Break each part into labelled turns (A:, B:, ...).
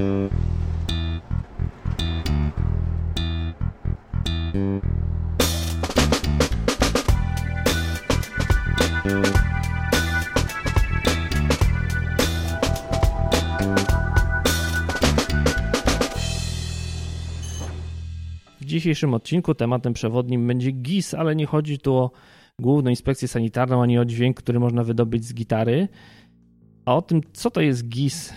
A: W dzisiejszym odcinku tematem przewodnim będzie GIS, ale nie chodzi tu o Główną Inspekcję Sanitarną, ani o dźwięk, który można wydobyć z gitary. A o tym, co to jest GIS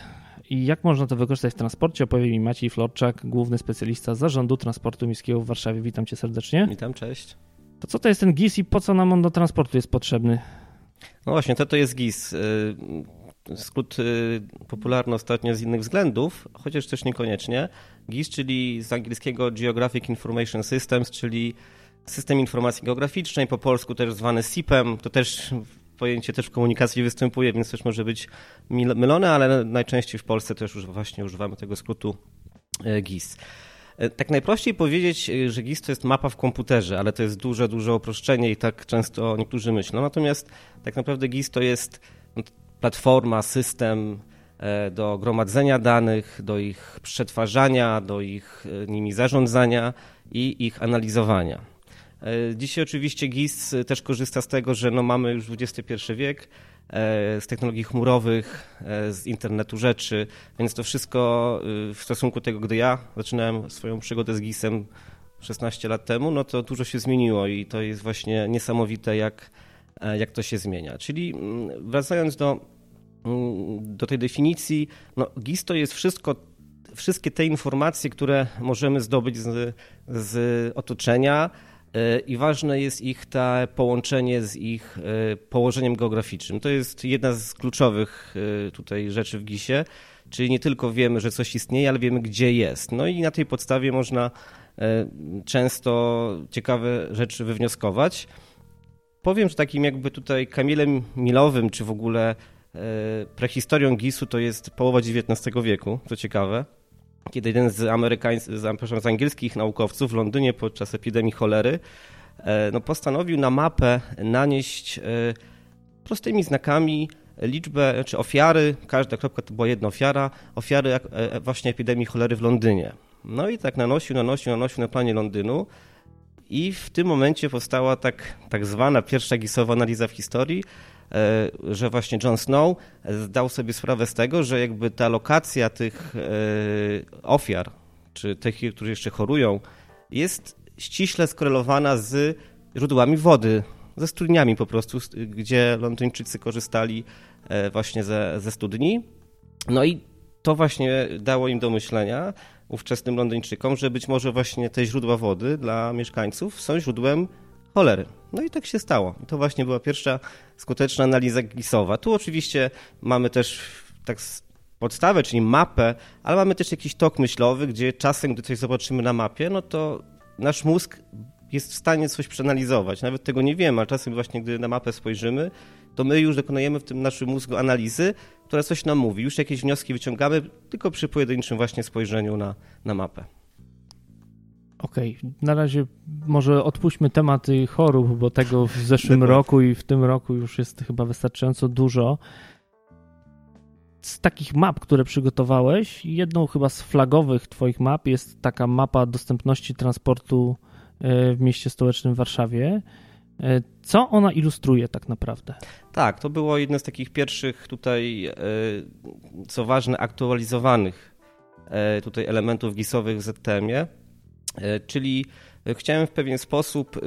A: i jak można to wykorzystać w transporcie, opowie mi Maciej Florczak, główny specjalista Zarządu Transportu Miejskiego w Warszawie. Witam cię serdecznie.
B: Witam, cześć.
A: To co to jest ten GIS i po co nam on do transportu jest potrzebny?
B: No właśnie, to to jest GIS. Y, skrót y, popularny ostatnio z innych względów, chociaż też niekoniecznie. GIS, czyli z angielskiego Geographic Information Systems, czyli System Informacji Geograficznej, po polsku też zwany SIP-em. To też pojęcie też w komunikacji występuje, więc też może być mylone, ale najczęściej w Polsce też już właśnie używamy tego skrótu y, GIS. Tak najprościej powiedzieć, że GIS to jest mapa w komputerze, ale to jest duże, duże uproszczenie i tak często niektórzy myślą. Natomiast tak naprawdę GIS to jest platforma, system e, do gromadzenia danych, do ich przetwarzania, do ich e, nimi zarządzania i ich analizowania. E, dzisiaj oczywiście GIS też korzysta z tego, że no mamy już XXI wiek, z technologii chmurowych, z internetu rzeczy, więc to wszystko w stosunku tego, gdy ja zaczynałem swoją przygodę z GIS-em 16 lat temu, no to dużo się zmieniło i to jest właśnie niesamowite, jak, jak to się zmienia. Czyli mm, wracając do Mm, do tej definicji, no, GIS to jest wszystko, wszystkie te informacje, które możemy zdobyć z, z otoczenia e, i ważne jest ich to połączenie z ich e, położeniem geograficznym. To jest jedna z kluczowych e, tutaj rzeczy w GIS-ie, czyli nie tylko wiemy, że coś istnieje, ale wiemy, gdzie jest. No i na tej podstawie można często ciekawe rzeczy wywnioskować. Powiem, że takim jakby tutaj Kamilem Milowym, czy w ogóle E, prehistorią GIS-u to jest połowa XIX wieku, co ciekawe, kiedy jeden z, amerykańskich, z, angielskich naukowców w Londynie podczas epidemii cholery e, no, postanowił na mapę nanieść e, prostymi znakami liczbę, czy ofiary, każda kropka to była jedna ofiara, ofiary właśnie epidemii cholery w Londynie. No i tak nanosił, nanosił, nanosił na planie Londynu. I w tym momencie powstała tak, tak zwana pierwsza gisowa analiza w historii, E, że właśnie Jon Snow zdał sobie sprawę z tego, że jakby ta lokacja tych e, ofiar, czy tych, którzy jeszcze chorują, jest ściśle skorelowana z źródłami wody, ze studniami po prostu, gdzie Londyńczycy korzystali e, właśnie ze, ze studni. No i to właśnie dało im do myślenia, ówczesnym Londyńczykom, że być może właśnie te źródła wody dla mieszkańców są źródłem cholery. No i tak się stało. To właśnie była pierwsza skuteczna analiza gisowa. Tu oczywiście mamy też tak podstawę, czyli mapę, ale mamy też jakiś tok myślowy, gdzie czasem, gdy coś zobaczymy na mapie, no to nasz mózg jest w stanie coś przeanalizować. Nawet tego nie wiemy, ale czasem właśnie, gdy na mapę spojrzymy, to my już dokonujemy w tym naszym mózgu analizy, która coś nam mówi. Już jakieś wnioski wyciągamy tylko przy pojedynczym właśnie spojrzeniu na, na mapę.
A: Okej, okay. na razie może odpuśćmy tematy chorób, bo tego w zeszłym roku i w tym roku już jest chyba wystarczająco dużo. Z takich map, które przygotowałeś, jedną chyba z flagowych Twoich map jest taka mapa dostępności transportu e, w mieście stołecznym Warszawie. E, co ona ilustruje tak naprawdę?
B: Tak, to było jedno z takich pierwszych tutaj, e, co ważne, aktualizowanych tutaj elementów gisowych w ZTM-ie czyli e, chciałem w pewien sposób e,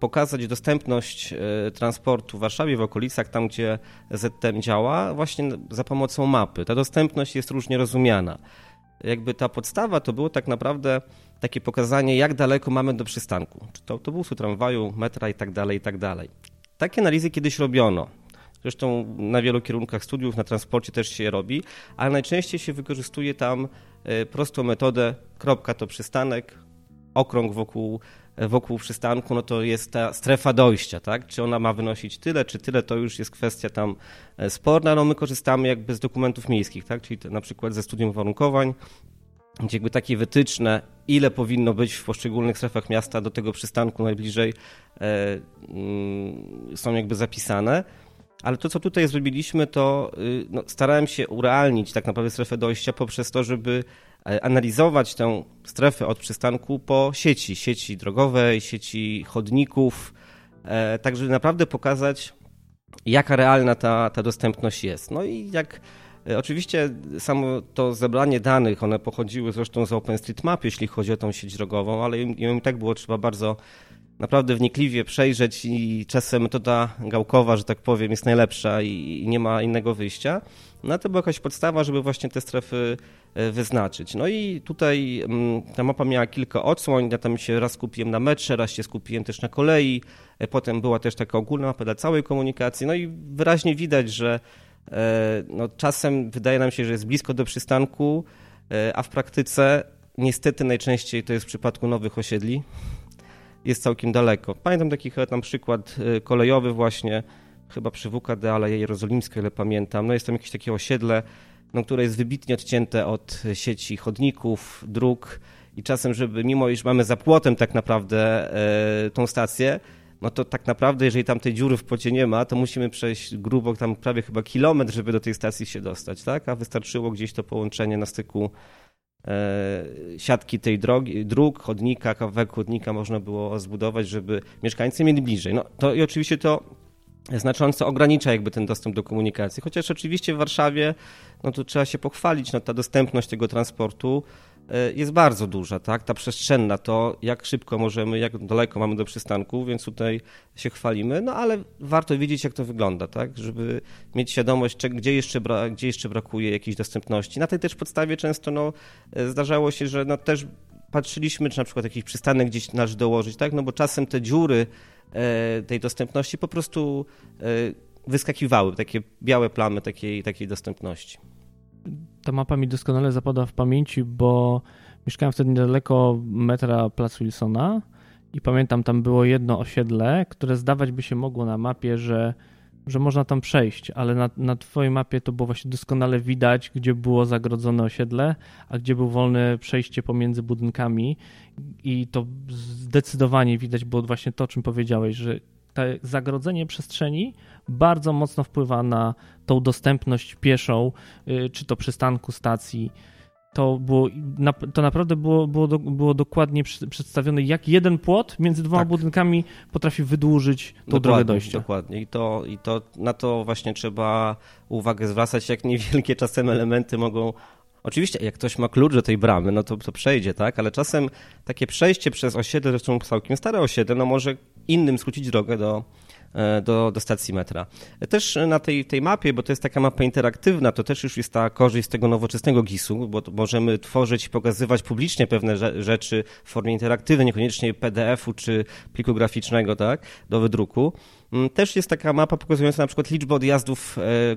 B: pokazać dostępność transportu w Warszawie, w okolicach, tam gdzie ZTM działa, właśnie za pomocą mapy. Ta dostępność jest różnie rozumiana. Jakby ta podstawa to było tak naprawdę takie pokazanie, jak daleko mamy do przystanku, czy to autobusu, tramwaju, metra i tak dalej, i tak dalej. Takie analizy kiedyś robiono. Zresztą na wielu kierunkach studiów na transporcie też się je robi, ale najczęściej się wykorzystuje tam prostą metodę kropka to przystanek, okrąg wokół, wokół przystanku, no to jest ta strefa dojścia, tak? Czy ona ma wynosić tyle, czy tyle, to już jest kwestia tam e, sporna. No my korzystamy jakby z dokumentów miejskich, tak? Czyli na przykład ze studium warunkowań, gdzie jakby takie wytyczne, ile powinno być w poszczególnych strefach miasta do tego przystanku najbliżej e, mm, są jakby zapisane. ale to, co tutaj zrobiliśmy, to y, no, starałem się urealnić tak naprawdę strefę dojścia poprzez to, żeby analizować tę strefę od przystanku po sieci, sieci drogowej, sieci chodników, e, tak żeby naprawdę pokazać, jaka realna ta, ta dostępność jest. No i jak e, Oczywiście samo to zebranie danych, one pochodziły zresztą z OpenStreetMap, jeśli chodzi o tą sieć drogową, ale im, i tak było trzeba bardzo naprawdę wnikliwie przejrzeć i czasem metoda gałkowa, że tak powiem, jest najlepsza i nie ma innego wyjścia. No to była jakaś podstawa, żeby właśnie te strefy e, wyznaczyć. No i tutaj mm, ta mapa miała kilka odsłoń, ja tam się raz skupiłem na metrze, raz się skupiłem też na kolei, e, potem była też taka ogólna mapa dla całej komunikacji, no i wyraźnie widać, że e, no, czasem wydaje nam się, że jest blisko do przystanku, a w praktyce niestety najczęściej to jest w przypadku nowych osiedli, jest całkiem daleko. Pamiętam taki tam przykład kolejowy właśnie, chyba przy WKD, ale jerozolimskiej, ile pamiętam. No jest tam jakieś takie osiedle, no, które jest wybitnie odcięte od sieci chodników, dróg i czasem, żeby mimo iż mamy za płotem tak naprawdę e, tą stację, no to tak naprawdę, jeżeli tam tej dziury w płocie nie ma, to musimy przejść grubo tam prawie chyba kilometr, żeby do tej stacji się dostać, tak? A wystarczyło gdzieś to połączenie na styku E, siatki tej drogi, dróg, chodnika, kawałek chodnika można było zbudować, żeby mieszkańcy mieli bliżej. No to i oczywiście to znacząco ogranicza jakby ten dostęp do komunikacji. Chociaż oczywiście w Warszawie, no to trzeba się pochwalić, no ta dostępność tego transportu E, jest bardzo duża, tak? Ta przestrzenna, to jak szybko możemy, jak daleko mamy do przystanku, więc tutaj się chwalimy, no ale warto wiedzieć, jak to wygląda, tak? Żeby mieć świadomość, gdzie jeszcze, gdzie jeszcze brakuje jakiejś dostępności. Na tej też podstawie często no, e, zdarzało się, że no, też patrzyliśmy, czy na przykład jakiś przystanek gdzieś nasz dołożyć, tak? No bo czasem te dziury tej dostępności po prostu wyskakiwały, takie białe plamy takiej, takiej dostępności.
A: Ta mapa mi doskonale zapada w pamięci, bo mieszkałem wtedy niedaleko metra Placu Wilsona i pamiętam, tam było jedno osiedle, które zdawać by się mogło na mapie, że, że można tam przejść, ale na, na twojej mapie to było właśnie doskonale widać, gdzie było zagrodzone osiedle, a gdzie było wolne przejście pomiędzy budynkami i to zdecydowanie widać było właśnie to, o czym powiedziałeś, że to zagrodzenie przestrzeni bardzo mocno wpływa na tą dostępność pieszą, y, czy to przystanku, stacji. To, było, to naprawdę było, było, było dokładnie przedstawione, jak jeden płot między dwoma tak. budynkami potrafi wydłużyć tą dokładnie, drogę dojścia.
B: Dokładnie. I, to, I to na to właśnie trzeba uwagę zwracać, jak niewielkie czasem elementy mogą Oczywiście, jak ktoś ma klucz do tej bramy, no to, to przejdzie, tak? Ale czasem takie przejście przez osiedle, zresztą całkiem stare osiedle, no może innym skrócić drogę do, do, do stacji metra. Też na tej, tej mapie, bo to jest taka mapa interaktywna, to też już jest ta korzyść z tego nowoczesnego GIS-u, bo możemy tworzyć i pokazywać publicznie pewne rzeczy w formie interaktywnej, niekoniecznie PDF-u czy pliku graficznego, tak, do wydruku. Mm, też jest taka mapa pokazująca na przykład liczbę odjazdów e, e,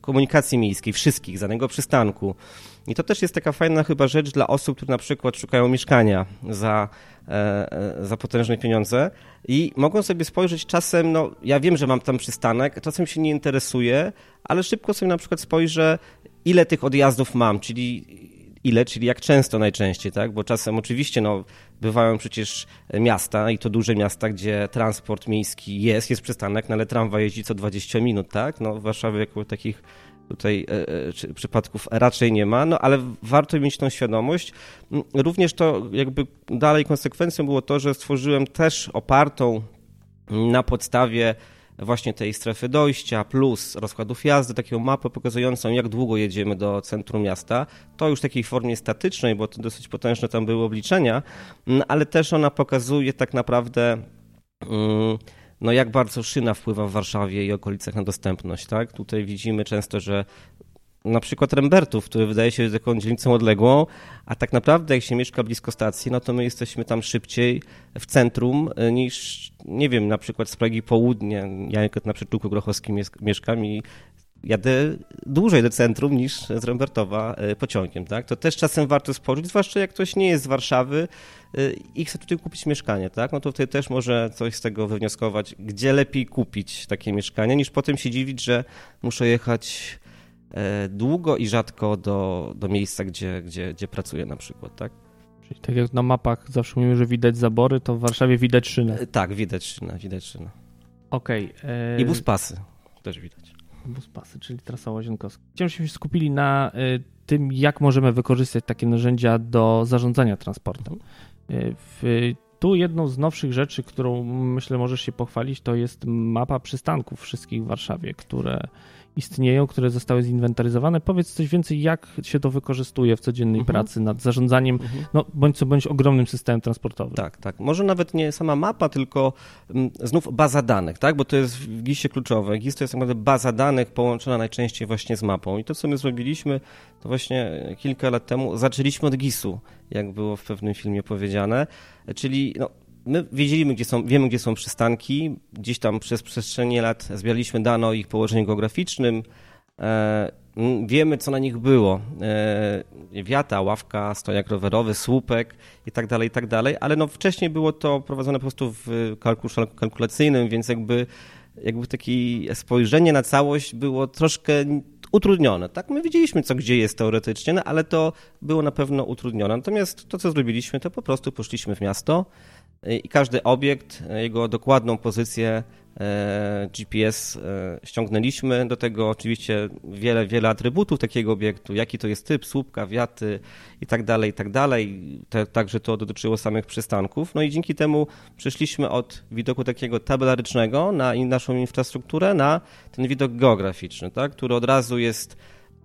B: komunikacji miejskiej, wszystkich, z danego przystanku. I to też jest taka fajna chyba rzecz dla osób, które na przykład szukają mieszkania za, za potężne pieniądze i mogą sobie spojrzeć czasem, no ja wiem, że mam tam przystanek, czasem się nie interesuje, ale szybko sobie na przykład spojrzę, ile tych odjazdów mam, czyli ile, czyli jak często najczęściej, tak? Bo czasem oczywiście no, bywają przecież miasta i to duże miasta, gdzie transport miejski jest, jest przystanek, no, ale tramwaj jeździ co 20 minut, tak? No w Warszawie jako takich tutaj e, e, przypadków raczej nie ma, no ale warto mieć tą świadomość. Mm, również to jakby dalej konsekwencją było to, że stworzyłem też opartą na podstawie właśnie tej strefy dojścia plus rozkładów jazdy, taką mapę pokazującą, jak długo jedziemy do centrum miasta. To już w takiej formie statycznej, bo to dosyć potężne tam były obliczenia, mm, ale też ona pokazuje tak naprawdę. Yy, no jak bardzo szyna wpływa w Warszawie i okolicach na dostępność, tak? Tutaj widzimy często, że na przykład Rembertów, który wydaje się taką dzielnicą odległą, a tak naprawdę jak się mieszka blisko stacji, no to my jesteśmy tam szybciej w centrum niż, nie wiem, na przykład z Pragi Południe. Ja na przyczółku grochowskim mieszkam i jadę dłużej do centrum niż z Rembertowa e, pociągiem, tak? To też czasem warto spojrzeć, zwłaszcza jak ktoś nie jest z Warszawy e, i chce tutaj kupić mieszkanie, tak? No to wtedy też może coś z tego wywnioskować, gdzie lepiej kupić takie mieszkanie, niż potem się dziwić, że muszę jechać e, długo i rzadko do, do miejsca, gdzie, gdzie, gdzie pracuję na przykład, tak?
A: Czyli tak jak na mapach zawsze mówimy, że widać zabory, to w Warszawie widać szynę.
B: Tak, widać szynę, widać szynę.
A: Okej.
B: Okay, I buspasy też widać.
A: Buspasy, czyli trasa łazienkowska. Chciałem, żebyśmy się skupili na y, tym, jak możemy wykorzystać takie narzędzia do zarządzania transportem. Y, w, tu jedną z nowszych rzeczy, którą myślę możesz się pochwalić, to jest mapa przystanków wszystkich w Warszawie, które istnieją, które zostały zinwentaryzowane. Powiedz coś więcej, jak się to wykorzystuje w codziennej mhm. pracy nad zarządzaniem, mhm. no bądź co bądź ogromnym systemem transportowym.
B: Tak, tak. Może nawet nie sama mapa, tylko mm, znów baza danych, tak? Bo to jest w GIS-ie kluczowe. GIS to jest tak naprawdę baza danych połączona najczęściej właśnie z mapą. I to, co my zrobiliśmy, to właśnie kilka lat temu zaczęliśmy od GIS-u, jak było w pewnym filmie powiedziane, czyli no, my wiedzieliśmy, gdzie są, wiemy, gdzie są przystanki. Gdzieś tam przez przestrzenie lat zbieraliśmy dane o ich położeniu geograficznym. E, wiemy, co na nich było. E, wiata, ławka, stojak rowerowy, słupek i tak dalej, i tak. Ale no, wcześniej było to prowadzone po prostu w kalkuluszu kalkulacyjnym, więc jakby, jakby takie spojrzenie na całość było troszkę utrudnione. Tak, my wiedzieliśmy, co gdzie jest teoretycznie, no, ale to było na pewno utrudnione. Natomiast to, co zrobiliśmy, to po prostu poszliśmy w miasto, i każdy obiekt, jego dokładną pozycję e, GPS e, ściągnęliśmy. Do tego oczywiście wiele, wiele atrybutów takiego obiektu, jaki to jest typ, słupka, wiaty i tak dalej, i tak dalej. Także to dotyczyło samych przystanków. No i dzięki temu przeszliśmy od widoku takiego tabelarycznego na naszą infrastrukturę na ten widok geograficzny, tak, który od razu jest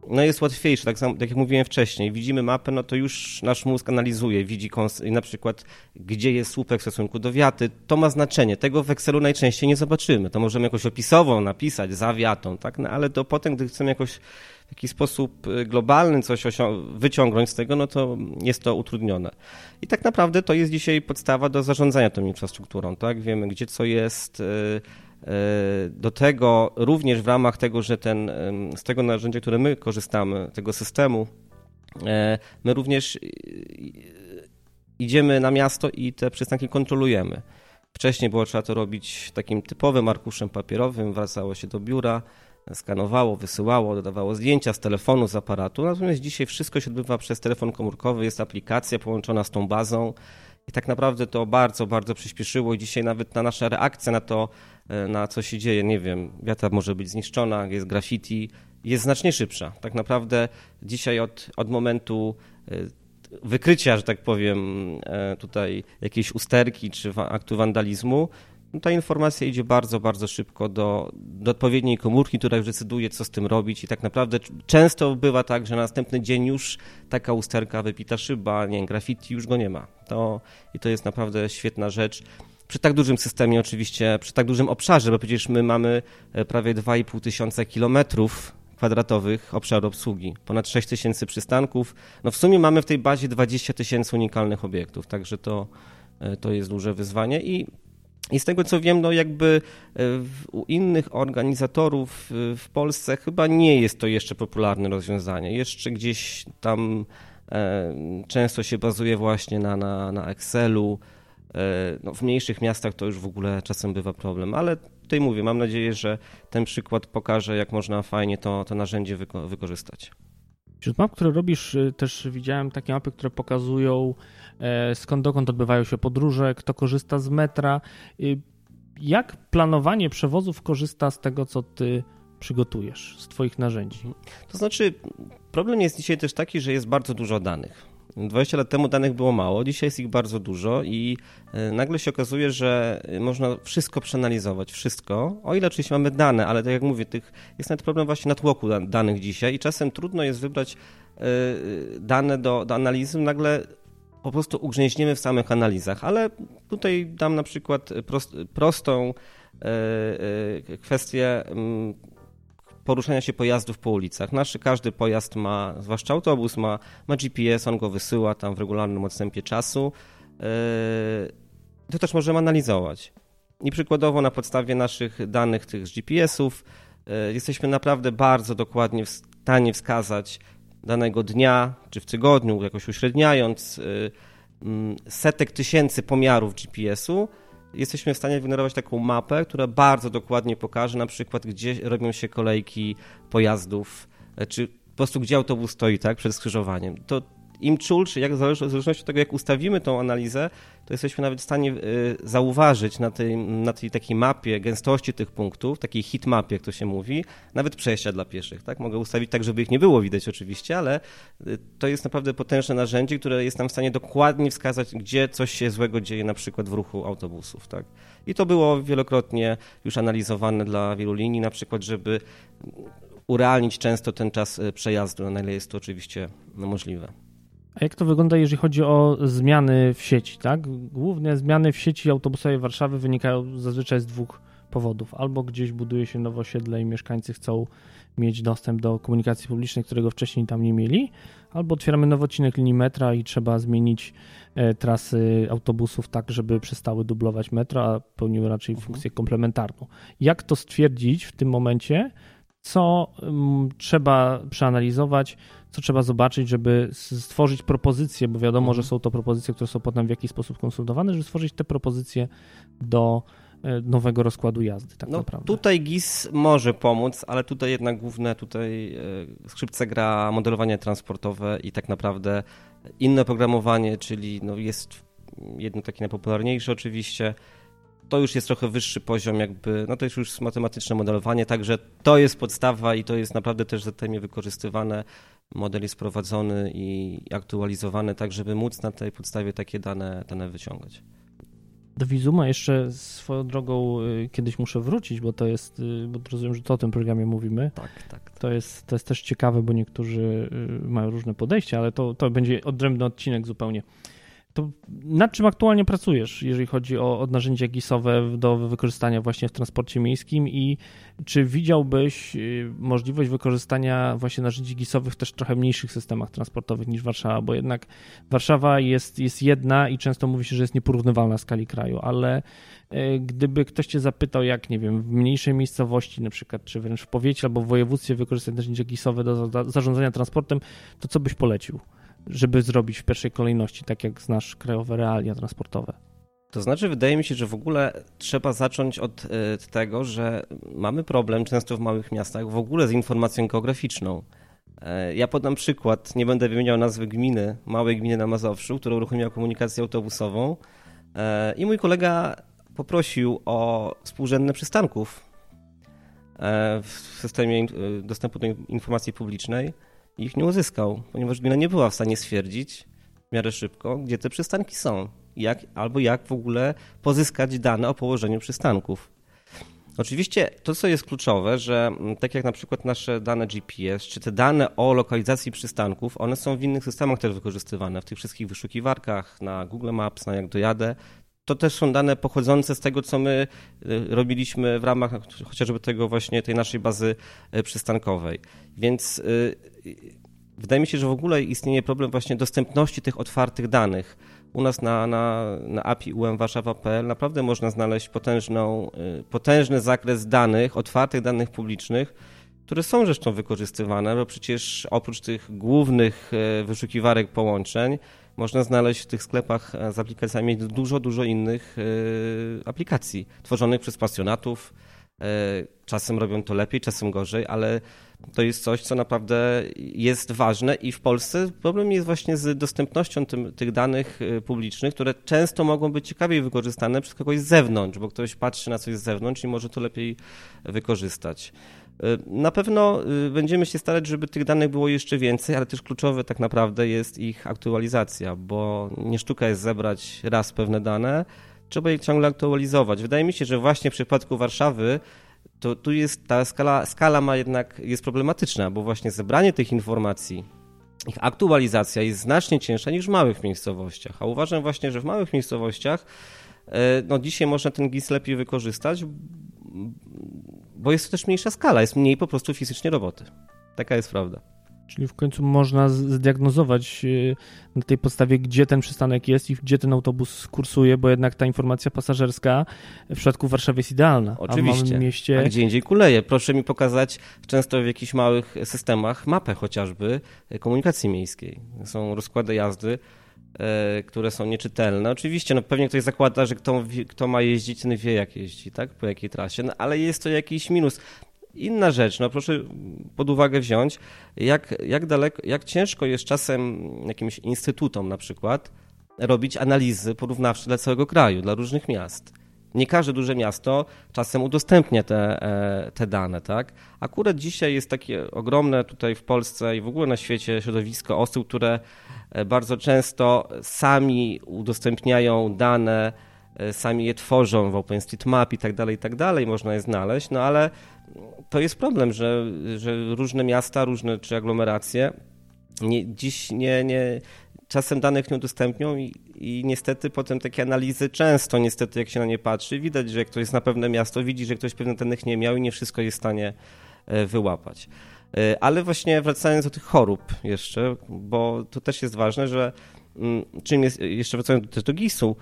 B: no jest łatwiejsze, tak, tak jak mówiłem wcześniej. Widzimy mapę, no to już nasz mózg analizuje, widzi na przykład, gdzie jest słupek w stosunku do wiaty. To ma znaczenie. Tego w Excelu najczęściej nie zobaczymy. To możemy jakoś opisową napisać, za wiatą, tak? No, ale to potem, gdy chcemy jakoś w jakiś sposób y, globalny coś wyciągnąć z tego, no to jest to utrudnione. I tak naprawdę to jest dzisiaj podstawa do zarządzania tą infrastrukturą, tak? Wiemy, gdzie co jest, y, do tego również w ramach tego, że ten, z tego narzędzia, które my korzystamy, tego systemu, e, my również idziemy na miasto i te przystanki kontrolujemy. Wcześniej było trzeba to robić takim typowym arkuszem papierowym, wracało się do biura, skanowało, wysyłało, dodawało zdjęcia z telefonu, z aparatu. Natomiast dzisiaj wszystko się odbywa przez telefon komórkowy, jest aplikacja połączona z tą bazą i tak naprawdę to bardzo, bardzo przyspieszyło i dzisiaj nawet na nasza reakcja na to, e, na co się dzieje, nie wiem, wiata może być zniszczona, jest graffiti, jest znacznie szybsza. Tak naprawdę dzisiaj od, od momentu e, wykrycia, że tak powiem, e, tutaj jakiejś usterki czy aktu wandalizmu, no ta informacja idzie bardzo, bardzo szybko do, do odpowiedniej komórki, która już decyduje, co z tym robić i tak naprawdę często bywa tak, że na następny dzień już taka usterka, wypita szyba, nie graffiti już go nie ma. To, I to jest naprawdę świetna rzecz. Przy tak dużym systemie oczywiście, przy tak dużym obszarze, bo przecież my mamy e, prawie 2,5 tysiąca kilometrów kwadratowych obszaru obsługi, ponad 6 tysięcy przystanków. No w sumie mamy w tej bazie 20 tysięcy unikalnych obiektów, także to, e, to jest duże wyzwanie i i z tego co wiem, no jakby e, u innych organizatorów w Polsce chyba nie jest to jeszcze popularne rozwiązanie. Jeszcze gdzieś tam często się bazuje właśnie na, na, na Excelu. No, w mniejszych miastach to już w ogóle czasem bywa problem, ale tutaj mówię, mam nadzieję, że ten przykład pokaże, jak można fajnie to, to narzędzie wyko wykorzystać.
A: Wśród map, które robisz, y, też widziałem takie mapy, które pokazują e, skąd dokąd odbywają się podróże, kto korzysta z metra. Jak planowanie przewozów korzysta z tego, co ty przygotujesz, z Twoich narzędzi?
B: To znaczy, problem jest dzisiaj też taki, że jest bardzo dużo danych. 20 lat temu danych było mało, dzisiaj jest ich bardzo dużo i e, nagle się okazuje, że można wszystko przeanalizować, wszystko, o ile oczywiście mamy dane, ale tak jak mówię, tych, jest nawet problem właśnie natłoku danych dzisiaj i czasem trudno jest wybrać e, dane do, do analizy, nagle po prostu ugrzęźniemy w samych analizach, ale tutaj dam na przykład prost, prostą e, kwestię mm, poruszania się pojazdów po ulicach. Nasz każdy pojazd ma, zwłaszcza autobus, ma, ma GPS, on go wysyła tam w regularnym odstępie czasu. Yy, to też możemy analizować. I przykładowo na podstawie naszych danych tych z GPS-ów yy, jesteśmy naprawdę bardzo dokładnie w stanie wskazać danego dnia czy w tygodniu, jakoś uśredniając yy, mm, setek tysięcy pomiarów GPS-u, jesteśmy w stanie wygenerować taką mapę, która bardzo dokładnie pokaże na przykład, gdzie robią się kolejki pojazdów, e, czy po prostu gdzie autobus stoi tak, przed skrzyżowaniem. To im czulszy, jak w zależności od tego, jak ustawimy tą analizę, to jesteśmy nawet w stanie y, zauważyć na tej, na tej takiej mapie gęstości tych punktów, takiej mapie, jak to się mówi, nawet przejścia dla pieszych. Tak? Mogę ustawić tak, żeby ich nie było widać oczywiście, ale y, to jest naprawdę potężne narzędzie, które jest nam w stanie dokładnie wskazać, gdzie coś się złego dzieje na przykład w ruchu autobusów. Tak? I to było wielokrotnie już analizowane dla wielu linii, na przykład, żeby urealnić często ten czas y, przejazdu, na ile jest to oczywiście możliwe.
A: A jak to wygląda, jeżeli chodzi o zmiany w sieci? Tak? Główne zmiany w sieci autobusowej Warszawy wynikają zazwyczaj z dwóch powodów. Albo gdzieś buduje się nowe osiedle i mieszkańcy chcą mieć dostęp do komunikacji publicznej, którego wcześniej tam nie mieli, albo otwieramy nowy odcinek linii metra i trzeba zmienić e, trasy autobusów tak, żeby przestały dublować metro, a pełniły raczej mhm. funkcję komplementarną. Jak to stwierdzić w tym momencie, co um, trzeba przeanalizować, co trzeba zobaczyć, żeby stworzyć propozycje, bo wiadomo, mhm. że są to propozycje, które są potem w jakiś sposób konsultowane, żeby stworzyć te propozycje do e, nowego rozkładu jazdy, tak
B: no,
A: naprawdę.
B: Tutaj GIS może pomóc, ale tutaj jednak główne tutaj e, skrzypce gra modelowanie transportowe i tak naprawdę inne programowanie, czyli no jest jedno takie najpopularniejsze oczywiście, to już jest trochę wyższy poziom, jakby, no to jest już matematyczne modelowanie, także to jest podstawa i to jest naprawdę też ZTM wykorzystywane. Model jest prowadzony i aktualizowany, tak żeby móc na tej podstawie takie dane, dane wyciągać.
A: Do Wizuma jeszcze swoją drogą y, kiedyś muszę wrócić, bo to jest, y, bo rozumiem, że to o tym programie mówimy.
B: Tak, tak.
A: To jest, to jest też ciekawe, bo niektórzy y, mają różne podejścia, ale to, to będzie odrębny odcinek zupełnie. To nad czym aktualnie pracujesz, jeżeli chodzi o, o narzędzia GIS-owe do wykorzystania właśnie w transporcie miejskim i czy widziałbyś y, możliwość wykorzystania właśnie narzędzi GIS-owych w też trochę mniejszych systemach transportowych niż Warszawa, bo jednak Warszawa jest, jest jedna i często mówi się, że jest nieporównywalna w skali kraju, ale y, gdyby ktoś cię zapytał, jak nie wiem, w mniejszej miejscowości na przykład, czy wręcz w powiecie albo w województwie wykorzystać narzędzia GIS-owe do zarządzania transportem, to co byś polecił? Żeby zrobić w pierwszej kolejności, tak jak znasz krajowe realia transportowe?
B: To znaczy, wydaje mi się, że w ogóle trzeba zacząć od e, tego, że mamy problem często w małych miastach w ogóle z informacją geograficzną. E, ja podam przykład, nie będę wymieniał nazwy gminy, małej gminy na Mazowszu, która uruchomiła komunikację autobusową e, i mój kolega poprosił o współrzędne przystanków w systemie dostępu do informacji publicznej ich nie uzyskał, ponieważ gmina nie była w stanie stwierdzić w miarę szybko, gdzie te przystanki są. Jak, albo jak w ogóle pozyskać dane o położeniu przystanków. Oczywiście to, co jest kluczowe, że mm, tak jak na przykład nasze dane GPS, czy te dane o lokalizacji przystanków, one są w innych systemach też wykorzystywane, w tych wszystkich wyszukiwarkach, na Google Maps, na Jak Dojadę. To też są dane pochodzące z tego, co my y, robiliśmy w ramach chociażby tego właśnie tej naszej bazy y, przystankowej. Więc y, wydaje mi się, że w ogóle istnieje problem właśnie dostępności tych otwartych danych. U nas na, na, na API umwarszawa.pl naprawdę można znaleźć potężną, potężny zakres danych, otwartych danych publicznych, które są zresztą wykorzystywane, bo przecież oprócz tych głównych wyszukiwarek połączeń, można znaleźć w tych sklepach z aplikacjami dużo, dużo innych aplikacji tworzonych przez pasjonatów. Czasem robią to lepiej, czasem gorzej, ale to jest coś, co naprawdę jest ważne i w Polsce problem jest właśnie z dostępnością tym, tych danych publicznych, które często mogą być ciekawiej wykorzystane przez kogoś z zewnątrz, bo ktoś patrzy na coś z zewnątrz i może to lepiej wykorzystać. Y, na pewno y, będziemy się starać, żeby tych danych było jeszcze więcej, ale też kluczowe tak naprawdę jest ich aktualizacja, bo nie sztuka jest zebrać raz pewne dane, trzeba je ciągle aktualizować. Wydaje mi się, że właśnie w przypadku Warszawy to tu jest ta skala, skala ma jednak jest problematyczna, bo właśnie zebranie tych informacji, ich aktualizacja jest znacznie cięższa niż w małych miejscowościach. A uważam właśnie, że w małych miejscowościach e, no dzisiaj można ten GIS lepiej wykorzystać, bo jest to też mniejsza skala, jest mniej po prostu fizycznie roboty. Taka jest prawda.
A: Czyli w końcu można zdiagnozować y, na tej podstawie, gdzie ten przystanek jest i gdzie ten autobus kursuje, bo jednak ta informacja pasażerska w przypadku Warszawy jest idealna.
B: Oczywiście. A, mieście... a gdzie indziej kuleje. Proszę mi pokazać często w jakichś małych systemach mapę chociażby komunikacji miejskiej. Są rozkłady jazdy, które są nieczytelne. Oczywiście, no pewnie ktoś zakłada, że kto, kto ma jeździć, ten wie jak jeździ, tak? Po jakiej trasie, no ale jest to jakiś minus inna rzecz, no proszę pod uwagę wziąć, jak, jak daleko, jak ciężko jest czasem jakimś instytutom na przykład robić analizy porównawcze dla całego kraju, dla różnych miast. Nie każde duże miasto czasem udostępnia te, e, te dane, tak? Akurat dzisiaj jest takie ogromne tutaj w Polsce i w ogóle na świecie środowisko osób, które e, bardzo często sami udostępniają dane, e, sami je tworzą w OpenStreetMap i tak dalej, i tak dalej, można je znaleźć, no ale to jest problem, że, że różne miasta, różne czy aglomeracje nie, dziś nie, nie, czasem danych nie udostępnią i, i, niestety potem takie analizy często, niestety jak się na nie patrzy, widać, że ktoś jest na pewne miasto, widzi, że ktoś pewnych danych nie miał i nie wszystko jest w stanie e, wyłapać. E, ale właśnie wracając do tych chorób jeszcze, bo to też jest ważne, że Mm, czym jest, jeszcze wracając też do GIS-u,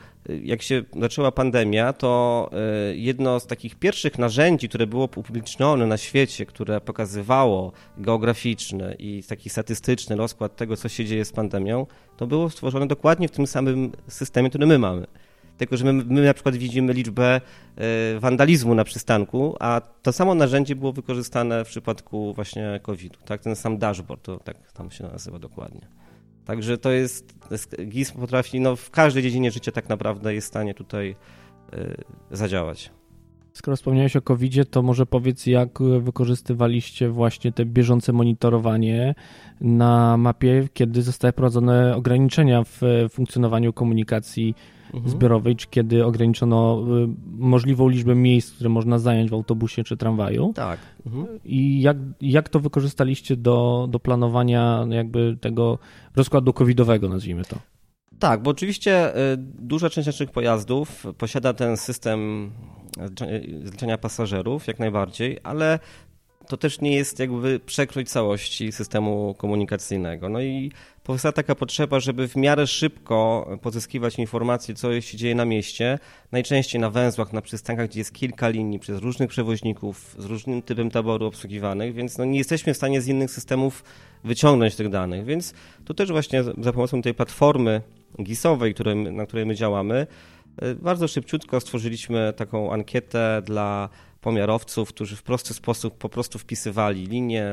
B: jak się zaczęła pandemia, to e, jedno z takich pierwszych narzędzi, które było upublicznione na świecie, które pokazywało geograficzny i taki statystyczny rozkład tego, co się dzieje z pandemią, to było stworzone dokładnie w tym samym systemie, który my mamy. Tylko, że my, my na przykład widzimy liczbę e, wandalizmu na przystanku, a to samo narzędzie było wykorzystane w przypadku właśnie COVID-u. Tak? Ten sam dashboard, to tak tam się nazywa dokładnie. Także to jest, GIS potrafi, no w każdej dziedzinie życia tak naprawdę jest w stanie tutaj y, zadziałać.
A: Skoro wspomniałeś o covid to może powiedz, jak wykorzystywaliście właśnie te bieżące monitorowanie na mapie, kiedy zostały wprowadzone ograniczenia w funkcjonowaniu komunikacji mhm. zbiorowej, czy kiedy ograniczono y, możliwą liczbę miejsc, które można zająć w autobusie czy tramwaju.
B: Tak.
A: Mhm. I jak, jak to wykorzystaliście do, do planowania jakby tego rozkładu covidowego, nazwijmy to?
B: Tak, bo oczywiście y, duża część naszych pojazdów posiada ten system zliczenia pasażerów, jak najbardziej, ale to też nie jest jakby przekrój całości systemu komunikacyjnego. No i powstała taka potrzeba, żeby w miarę szybko pozyskiwać informacje, co się dzieje na mieście, najczęściej na węzłach, na przystankach, gdzie jest kilka linii przez różnych przewoźników z różnym typem taboru obsługiwanych, więc no nie jesteśmy w stanie z innych systemów wyciągnąć tych danych. Więc tu też właśnie za pomocą tej platformy GIS-owej, na której my działamy, e, bardzo szybciutko stworzyliśmy taką ankietę dla pomiarowców, którzy w prosty sposób po prostu wpisywali linię,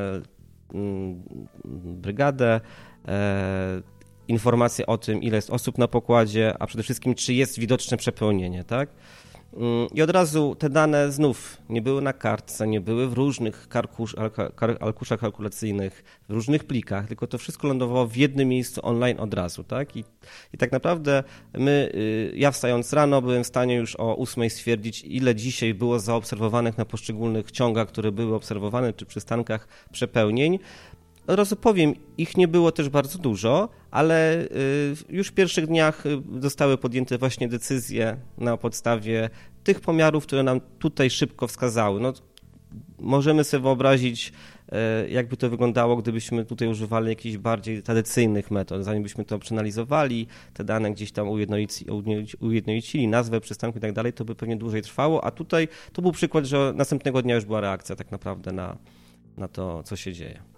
B: mm, brygadę, e, informacje o tym, ile jest osób na pokładzie, a przede wszystkim, czy jest widoczne przepełnienie, tak? Mm, I od razu te dane znów nie były na kartce, nie były w różnych karkusz, arkuszach kalkulacyjnych, w różnych plikach, tylko to wszystko lądowało w jednym miejscu online od razu. Tak? I, i tak naprawdę my, y, ja wstając rano, byłem w stanie już o 8 stwierdzić, ile dzisiaj było zaobserwowanych na poszczególnych ciągach, które były obserwowane, czy przystankach przepełnień. Od razu powiem, ich nie było też bardzo dużo, ale y, już w pierwszych dniach y, zostały podjęte właśnie decyzje na podstawie tych pomiarów, które nam tutaj szybko wskazały. No, możemy sobie wyobrazić, y, jakby to wyglądało, gdybyśmy tutaj używali jakichś bardziej tradycyjnych metod. Zanim byśmy to przeanalizowali, te dane gdzieś tam ujednolicili, nazwę przystanku i tak dalej, to by pewnie dłużej trwało, a tutaj to był przykład, że następnego dnia już była reakcja tak naprawdę na, na to, co się dzieje.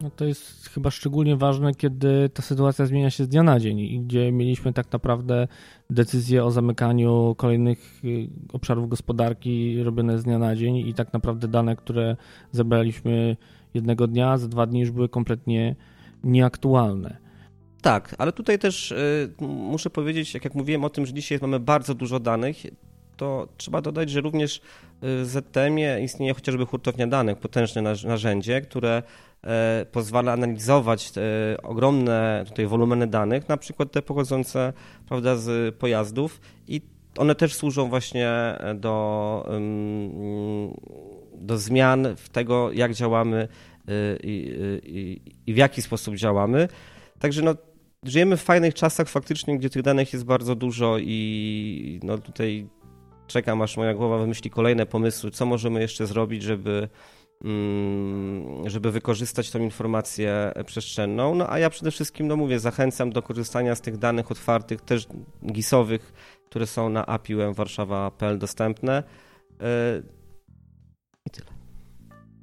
A: No to jest chyba szczególnie ważne, kiedy ta sytuacja zmienia się z dnia na dzień i gdzie mieliśmy tak naprawdę decyzje o zamykaniu kolejnych y, obszarów gospodarki robione z dnia na dzień i tak naprawdę dane, które zebraliśmy jednego dnia, za dwa dni już były kompletnie nieaktualne.
B: Tak, ale tutaj też y, muszę powiedzieć, jak, jak mówiłem o tym, że dzisiaj mamy bardzo dużo danych, to trzeba dodać, że również y, w ZTM-ie istnieje chociażby hurtownia danych, potężne narzędzie, które pozwala analizować ogromne tutaj wolumeny danych, na przykład te pochodzące prawda, z pojazdów i one też służą właśnie do, do zmian w tego, jak działamy i, i, i w jaki sposób działamy. Także no, żyjemy w fajnych czasach faktycznie, gdzie tych danych jest bardzo dużo i no tutaj czekam, aż moja głowa wymyśli kolejne pomysły, co możemy jeszcze zrobić, żeby Mm, żeby wykorzystać tą informację przestrzenną. No a ja przede wszystkim, no mówię, zachęcam do korzystania z tych danych otwartych, też GIS-owych, które są na API warszawa.pl dostępne. E, I tyle.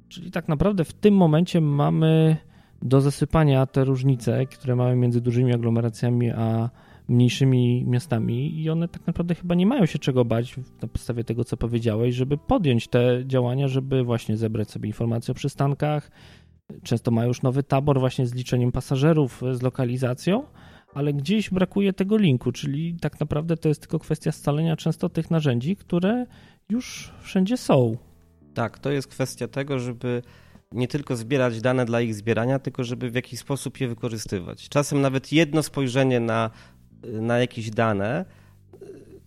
A: Czyli tak naprawdę w tym momencie mamy do zasypania te różnice, które mamy między dużymi aglomeracjami a mniejszymi miastami i one tak naprawdę chyba nie mają się czego bać na podstawie tego, co powiedziałeś, żeby podjąć te działania, żeby właśnie zebrać sobie informacje o przystankach. Często mają już nowy tabor właśnie z liczeniem pasażerów, z lokalizacją, ale gdzieś brakuje tego linku, czyli tak naprawdę to jest tylko kwestia scalenia często tych narzędzi, które już wszędzie są.
B: Tak, to jest kwestia tego, żeby nie tylko zbierać dane dla ich zbierania, tylko żeby w jakiś sposób je wykorzystywać. Czasem nawet jedno spojrzenie na, na jakieś dane,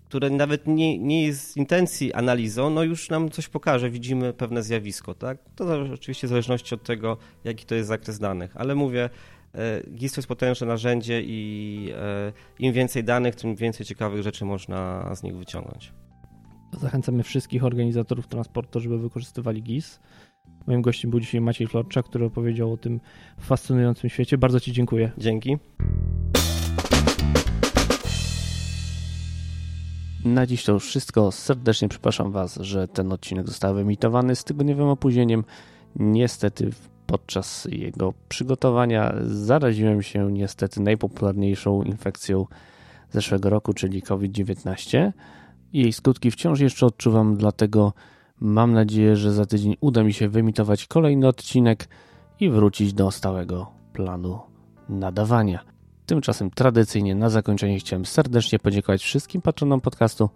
B: które nawet nie, nie jest z intencji analizą, no już nam coś pokaże, widzimy pewne zjawisko, tak? To oczywiście w zależności od tego, jaki to jest zakres danych, ale mówię, e, GIS to jest potężne narzędzie i e, im więcej danych, tym więcej ciekawych rzeczy można z nich wyciągnąć.
A: Zachęcamy wszystkich organizatorów transportu, żeby wykorzystywali GIS. Moim gościem był dzisiaj Maciej Florczak, który opowiedział o tym fascynującym świecie. Bardzo Ci dziękuję.
B: Dzięki.
C: Na dziś to już wszystko. Serdecznie przepraszam Was, że ten odcinek został wyemitowany z tygodniowym opóźnieniem. Niestety podczas jego przygotowania zaraziłem się niestety najpopularniejszą infekcją zeszłego roku, czyli COVID-19. Jej skutki wciąż jeszcze odczuwam, dlatego mam nadzieję, że za tydzień uda mi się wyemitować kolejny odcinek i wrócić do stałego planu nadawania. Tymczasem tradycyjnie na zakończenie chciałem serdecznie podziękować wszystkim patronom podcastu,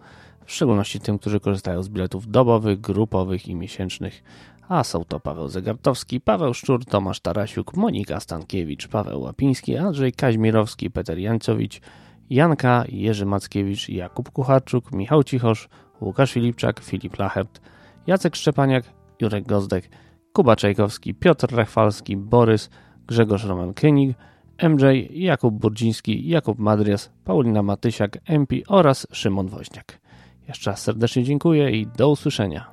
C: w szczególności tym, którzy korzystają z biletów dobowych, grupowych i miesięcznych. A są to Paweł Zegartowski, Paweł Szczur, Tomasz Tarasiuk, Monika Stankiewicz, Paweł Łapiński, Andrzej Kaźmirowski, Peter Jancowicz, Janka, Jerzy Mackiewicz, Jakub Kucharczuk, Michał Cichosz, Łukasz Filipczak, Filip Lachert, Jacek Szczepaniak, Jurek Gozdek, Kuba Czajkowski, Piotr Rachwalski, Borys, Grzegorz Roman Kynig, MJ, Jakub Burdziński, Jakub Madrias, Paulina Matysiak, MP oraz Szymon Woźniak. Jeszcze raz serdecznie dziękuję i do usłyszenia.